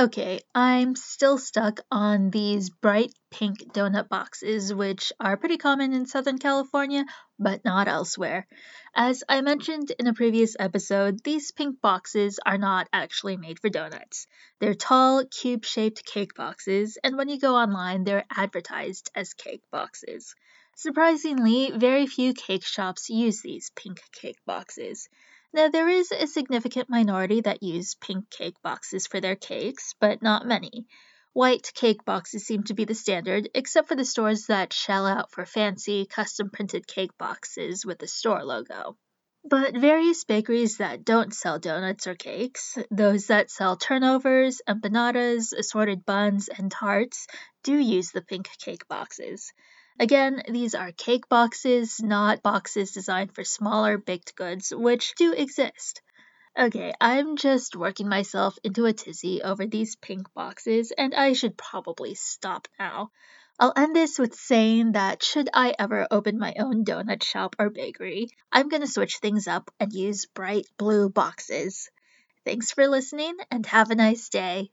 Okay, I'm still stuck on these bright pink donut boxes, which are pretty common in Southern California, but not elsewhere. As I mentioned in a previous episode, these pink boxes are not actually made for donuts. They're tall, cube shaped cake boxes, and when you go online, they're advertised as cake boxes. Surprisingly, very few cake shops use these pink cake boxes. Now, there is a significant minority that use pink cake boxes for their cakes, but not many. White cake boxes seem to be the standard, except for the stores that shell out for fancy, custom printed cake boxes with the store logo. But various bakeries that don't sell donuts or cakes, those that sell turnovers, empanadas, assorted buns, and tarts, do use the pink cake boxes. Again, these are cake boxes, not boxes designed for smaller baked goods, which do exist. Okay, I'm just working myself into a tizzy over these pink boxes, and I should probably stop now. I'll end this with saying that should I ever open my own donut shop or bakery, I'm to switch things up and use bright blue boxes. Thanks for listening and have a nice day.